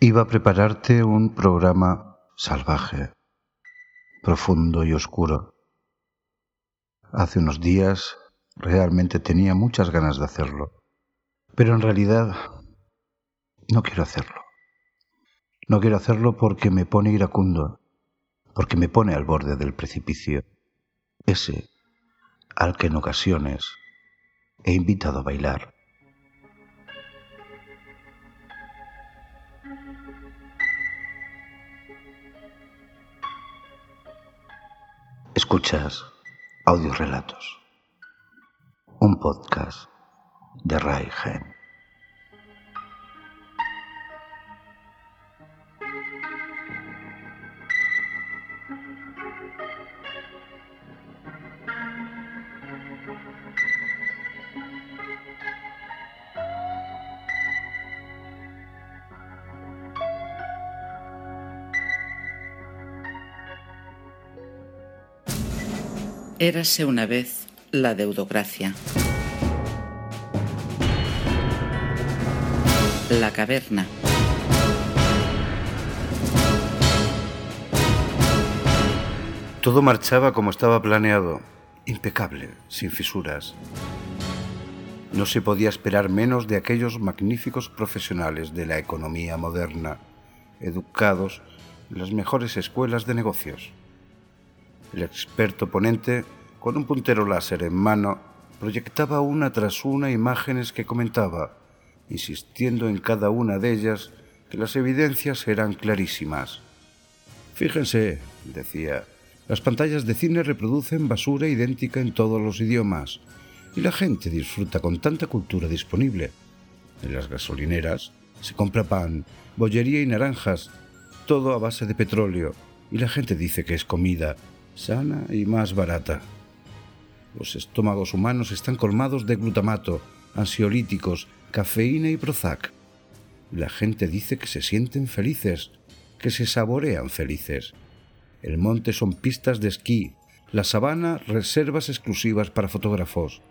Iba a prepararte un programa salvaje, profundo y oscuro. Hace unos días realmente tenía muchas ganas de hacerlo, pero en realidad no quiero hacerlo. No quiero hacerlo porque me pone iracundo, porque me pone al borde del precipicio, ese al que en ocasiones he invitado a bailar. Escuchas Audiorelatos, un podcast de Rai Gen. Érase una vez la deudocracia. La caverna. Todo marchaba como estaba planeado, impecable, sin fisuras. No se podía esperar menos de aquellos magníficos profesionales de la economía moderna, educados en las mejores escuelas de negocios. El experto ponente, con un puntero láser en mano, proyectaba una tras una imágenes que comentaba, insistiendo en cada una de ellas que las evidencias eran clarísimas. Fíjense, decía, las pantallas de cine reproducen basura idéntica en todos los idiomas y la gente disfruta con tanta cultura disponible. En las gasolineras se compra pan, bollería y naranjas, todo a base de petróleo, y la gente dice que es comida sana y más barata. Los estómagos humanos están colmados de glutamato, ansiolíticos, cafeína y Prozac. La gente dice que se sienten felices, que se saborean felices. El monte son pistas de esquí, la sabana reservas exclusivas para fotógrafos.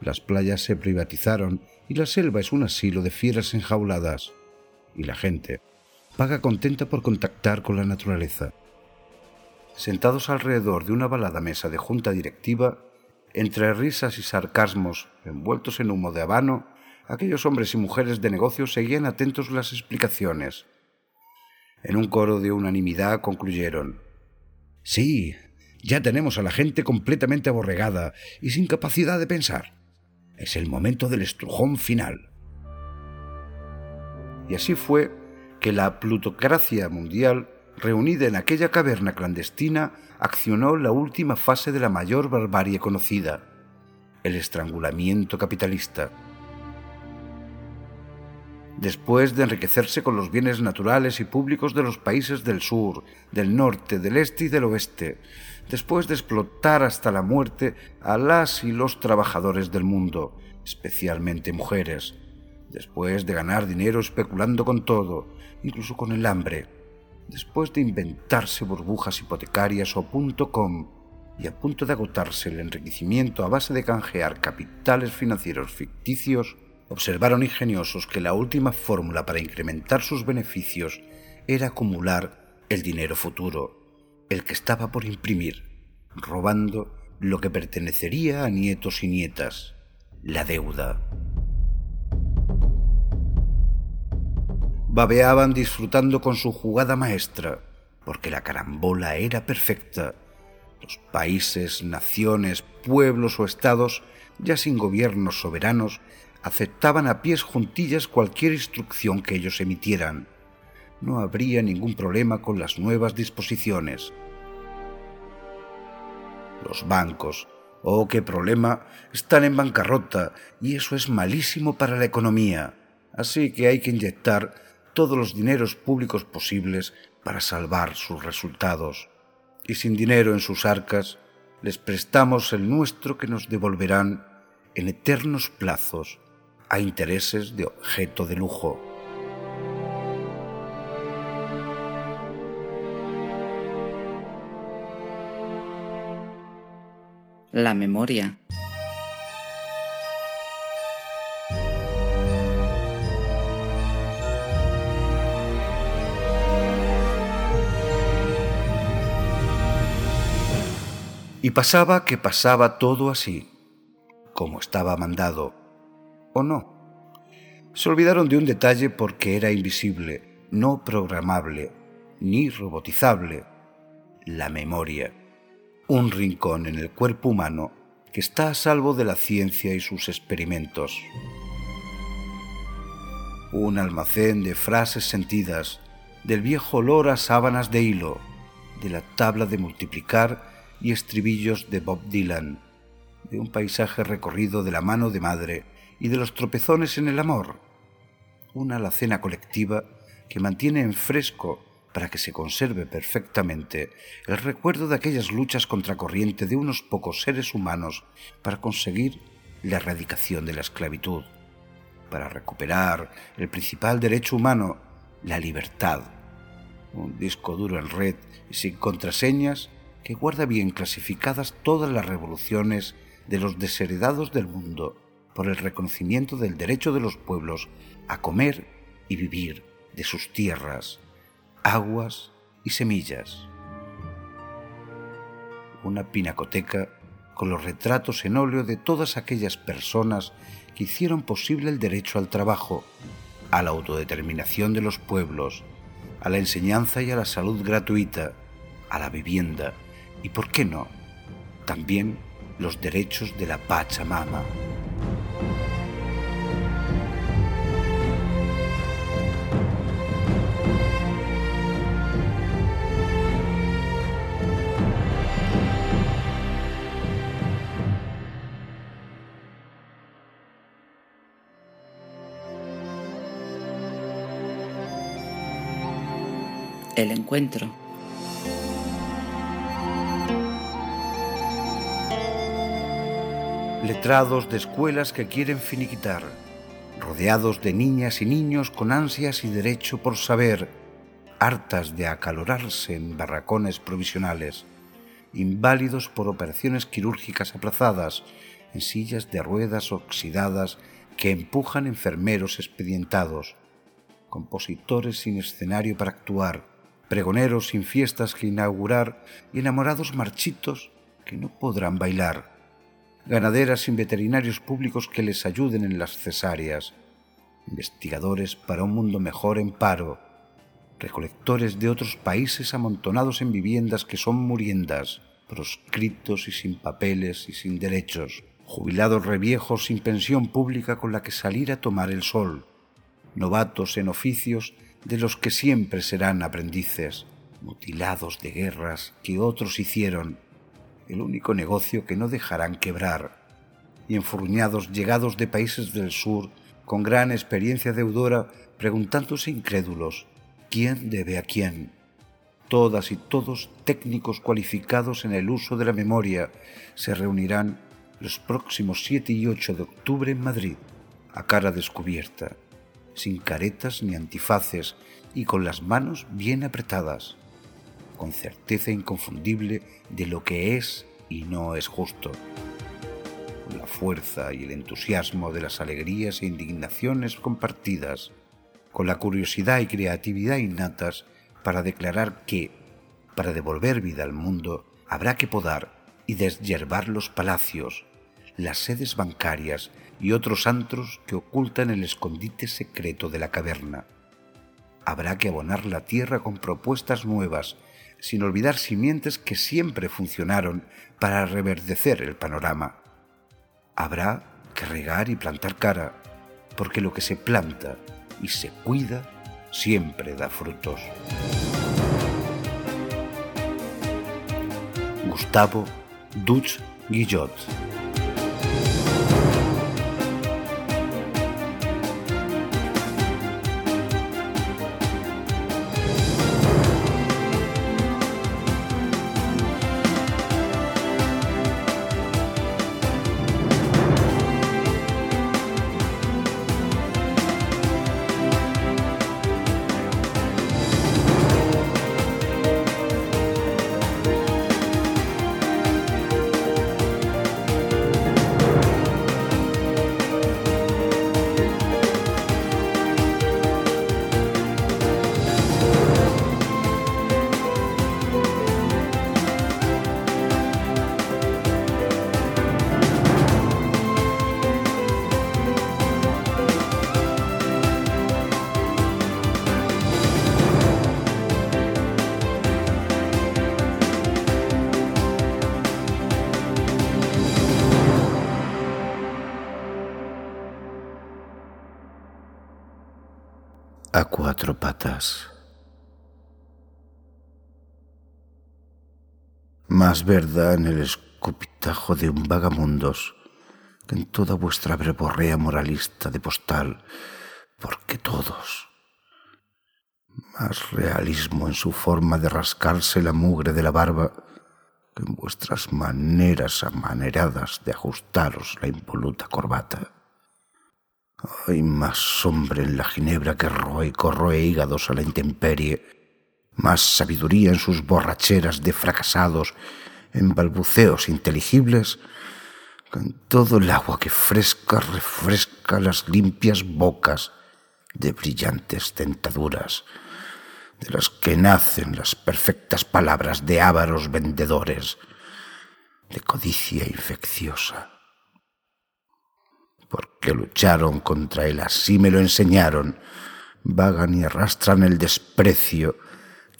Las playas se privatizaron y la selva es un asilo de fieras enjauladas. Y la gente paga contenta por contactar con la naturaleza sentados alrededor de una balada mesa de junta directiva, entre risas y sarcasmos, envueltos en humo de habano, aquellos hombres y mujeres de negocios seguían atentos las explicaciones. En un coro de unanimidad concluyeron Sí, ya tenemos a la gente completamente aborregada y sin capacidad de pensar. Es el momento del estrujón final. Y así fue que la plutocracia mundial reunida en aquella caverna clandestina, accionó la última fase de la mayor barbarie conocida, el estrangulamiento capitalista. Después de enriquecerse con los bienes naturales y públicos de los países del sur, del norte, del este y del oeste, después de explotar hasta la muerte a las y los trabajadores del mundo, especialmente mujeres, después de ganar dinero especulando con todo, incluso con el hambre, después de inventarse burbujas hipotecarias o .com y a punto de agotarse el enriquecimiento a base de canjear capitales financieros ficticios, observaron ingeniosos que la última fórmula para incrementar sus beneficios era acumular el dinero futuro, el que estaba por imprimir, robando lo que pertenecería a nietos y nietas, la deuda. Babeaban disfrutando con su jugada maestra, porque la carambola era perfecta. Los países, naciones, pueblos o estados, ya sin gobiernos soberanos, aceptaban a pies juntillas cualquier instrucción que ellos emitieran. No habría ningún problema con las nuevas disposiciones. Los bancos, oh qué problema, están en bancarrota y eso es malísimo para la economía. Así que hay que inyectar todos los dineros públicos posibles para salvar sus resultados. Y sin dinero en sus arcas, les prestamos el nuestro que nos devolverán en eternos plazos a intereses de objeto de lujo. La memoria. Y pasaba que pasaba todo así, como estaba mandado, o no. Se olvidaron de un detalle porque era invisible, no programable, ni robotizable, la memoria, un rincón en el cuerpo humano que está a salvo de la ciencia y sus experimentos. Un almacén de frases sentidas, del viejo olor a sábanas de hilo, de la tabla de multiplicar y estribillos de Bob Dylan, de un paisaje recorrido de la mano de madre y de los tropezones en el amor. Una alacena colectiva que mantiene en fresco para que se conserve perfectamente el recuerdo de aquellas luchas contracorriente de unos pocos seres humanos para conseguir la erradicación de la esclavitud, para recuperar el principal derecho humano, la libertad. Un disco duro en red y sin contraseñas que guarda bien clasificadas todas las revoluciones de los desheredados del mundo por el reconocimiento del derecho de los pueblos a comer y vivir de sus tierras, aguas y semillas. Una pinacoteca con los retratos en óleo de todas aquellas personas que hicieron posible el derecho al trabajo, a la autodeterminación de los pueblos, a la enseñanza y a la salud gratuita, a la vivienda y, por qué no, también los derechos de la Pachamama. El encuentro. Letrados de escuelas que quieren finiquitar, rodeados de niñas y niños con ansias y derecho por saber, hartas de acalorarse en barracones provisionales, inválidos por operaciones quirúrgicas aplazadas, en sillas de ruedas oxidadas que empujan enfermeros expedientados, compositores sin escenario para actuar, pregoneros sin fiestas que inaugurar y enamorados marchitos que no podrán bailar, ganaderas sin veterinarios públicos que les ayuden en las cesáreas, investigadores para un mundo mejor en paro, recolectores de otros países amontonados en viviendas que son muriendas, proscritos y sin papeles y sin derechos, jubilados reviejos sin pensión pública con la que salir a tomar el sol, novatos en oficios de los que siempre serán aprendices, mutilados de guerras que otros hicieron, el único negocio que no dejarán quebrar, y enfurruñados llegados de países del sur, con gran experiencia deudora, preguntándose incrédulos, ¿quién debe a quién? Todas y todos técnicos cualificados en el uso de la memoria se reunirán los próximos 7 y 8 de octubre en Madrid, a cara descubierta sin caretas ni antifaces y con las manos bien apretadas, con certeza inconfundible de lo que es y no es justo, con la fuerza y el entusiasmo de las alegrías e indignaciones compartidas, con la curiosidad y creatividad innatas para declarar que, para devolver vida al mundo, habrá que podar y deshiervar los palacios, las sedes bancarias y otros antros que ocultan el escondite secreto de la caverna. Habrá que abonar la tierra con propuestas nuevas, sin olvidar simientes que siempre funcionaron para reverdecer el panorama. Habrá que regar y plantar cara, porque lo que se planta y se cuida siempre da frutos. Gustavo Dutch Guillot Más verdad en el escupitajo de un vagamundos que en toda vuestra breborrea moralista de postal, porque todos. Más realismo en su forma de rascarse la mugre de la barba que en vuestras maneras amaneradas de ajustaros la impoluta corbata. Hay más hombre en la ginebra que roe y corroe hígados a la intemperie, más sabiduría en sus borracheras de fracasados, en balbuceos inteligibles, en todo el agua que fresca refresca las limpias bocas de brillantes tentaduras, de las que nacen las perfectas palabras de ávaros vendedores, de codicia infecciosa. Porque lucharon contra él, así me lo enseñaron, vagan y arrastran el desprecio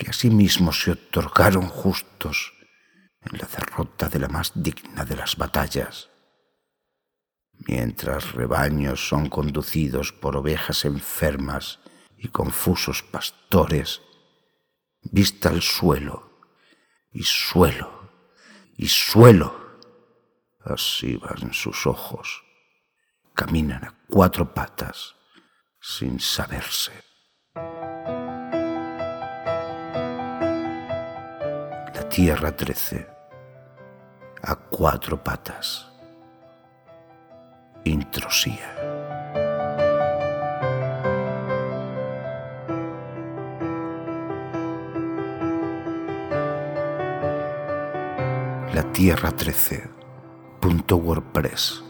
que asimismo se otorgaron justos en la derrota de la más digna de las batallas. Mientras rebaños son conducidos por ovejas enfermas y confusos pastores, vista al suelo y suelo y suelo, así van sus ojos caminan a cuatro patas sin saberse. Tierra trece a cuatro patas. Introsía. La Tierra trece. Punto WordPress.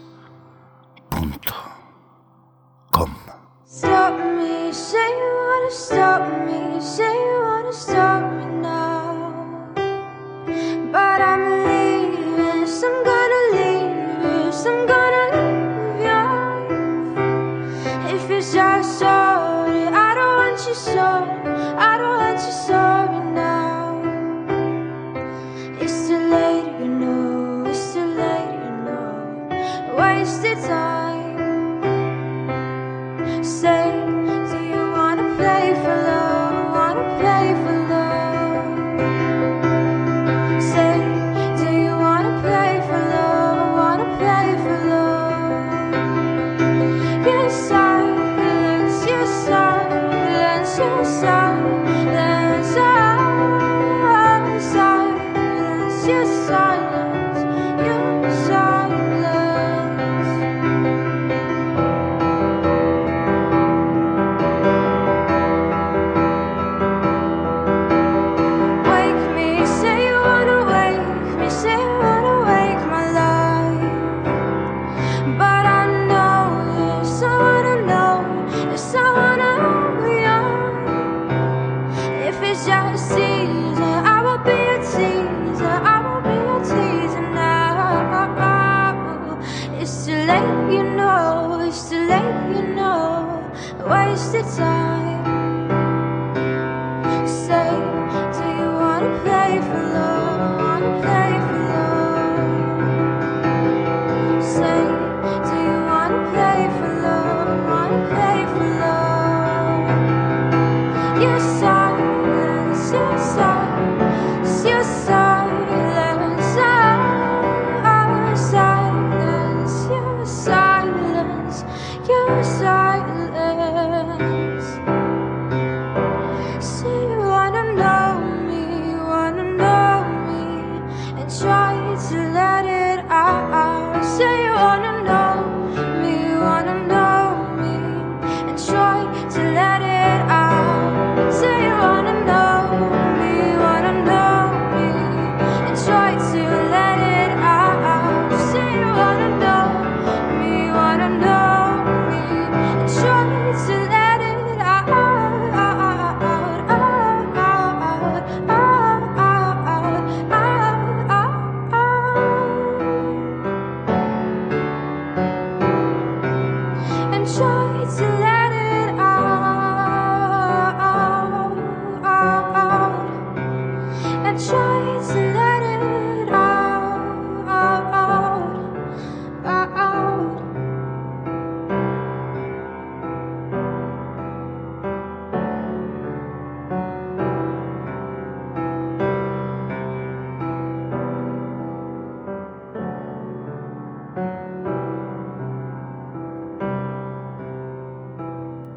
so sorry.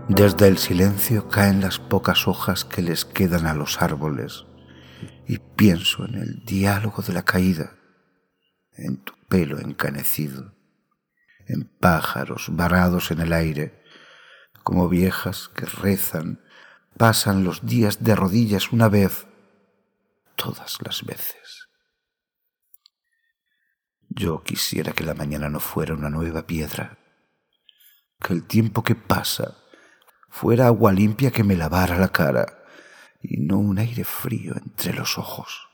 Desde el silencio caen las pocas hojas que les quedan a los árboles y pienso en el diálogo de la caída, en tu pelo encanecido, en pájaros varados en el aire, como viejas que rezan, pasan los días de rodillas una vez, todas las veces. Yo quisiera que la mañana no fuera una nueva piedra, que el tiempo que pasa fuera agua limpia que me lavara la cara y no un aire frío entre los ojos.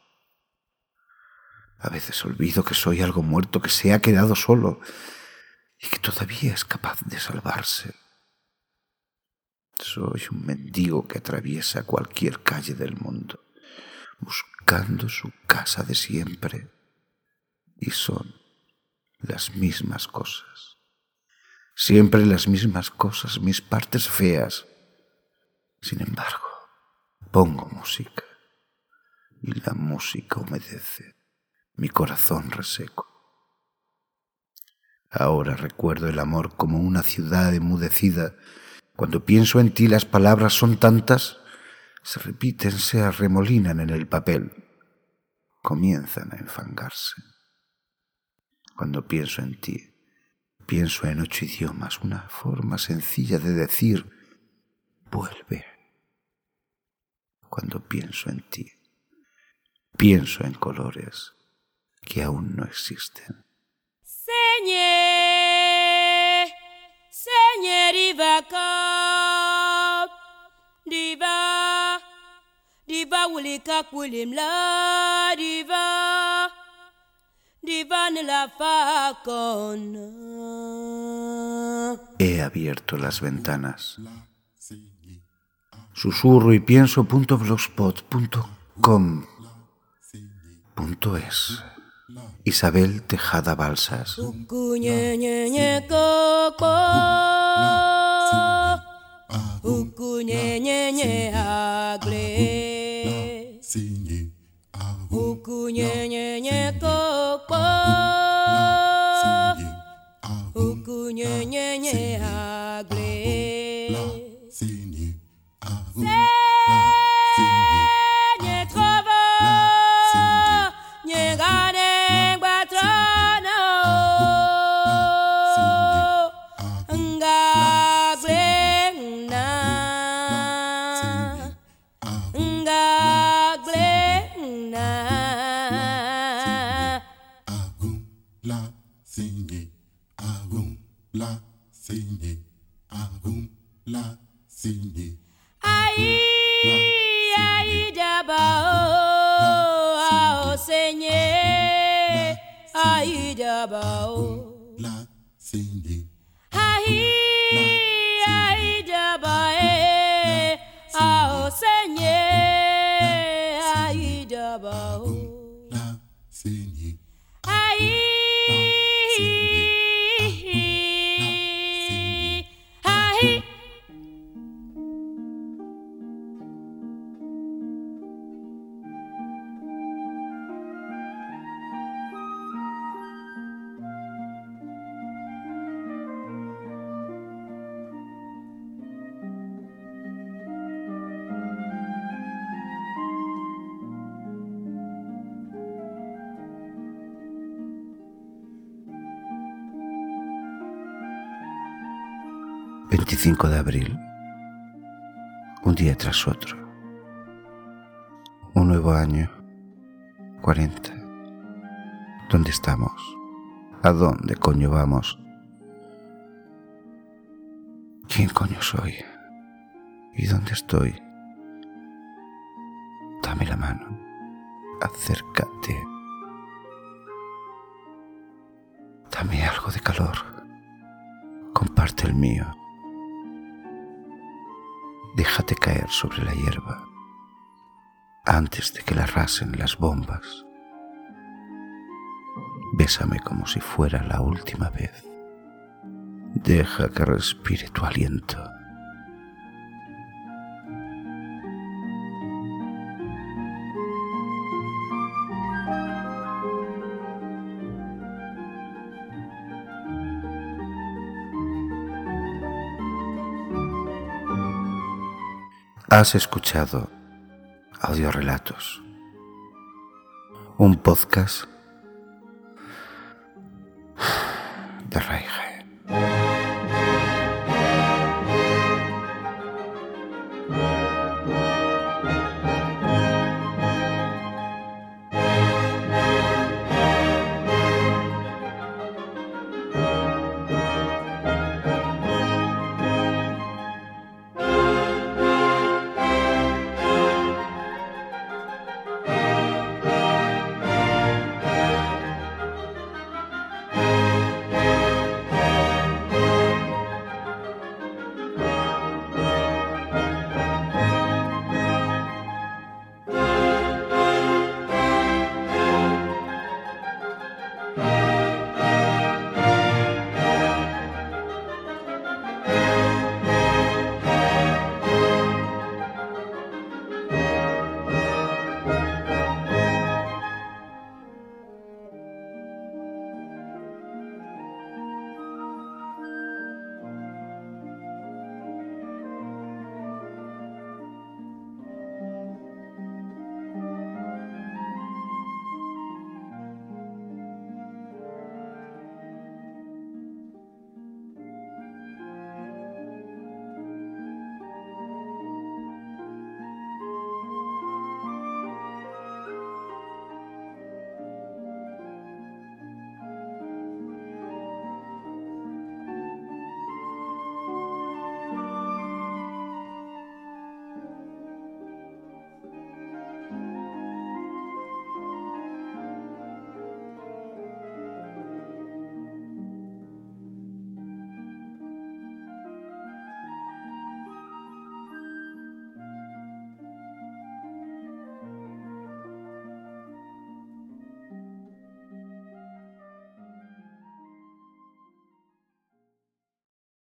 A veces olvido que soy algo muerto que se ha quedado solo y que todavía es capaz de salvarse. Soy un mendigo que atraviesa cualquier calle del mundo, buscando su casa de siempre. Y son las mismas cosas. Siempre las mismas cosas, mis partes feas. Sin embargo, pongo música y la música humedece mi corazón reseco. Ahora recuerdo el amor como una ciudad emudecida. Cuando pienso en ti las palabras son tantas, se repiten, se arremolinan en el papel, comienzan a enfangarse. Cuando pienso en ti, pienso en ocho idiomas, una forma sencilla de decir, vuelve. Cuando pienso en ti, pienso en colores que aún no existen. Ni la facona. He abierto las ventanas. Susurro y pienso punto blogspot punto com punto es. Isabel Tejada Balsas. singing. ...25 de abril... ...un día tras otro... ...un nuevo año... ...40... ¿Dónde estamos? ¿A dónde coño vamos? ¿Quién coño soy? ¿Y dónde estoy? Dame la mano. Acércate. Dame algo de calor. Comparte el mío. Déjate caer sobre la hierba antes de que la rasen las bombas. Bésame como si fuera la última vez. Deja que respire tu aliento. Has escuchado Audiorelatos, un podcast de Raiga.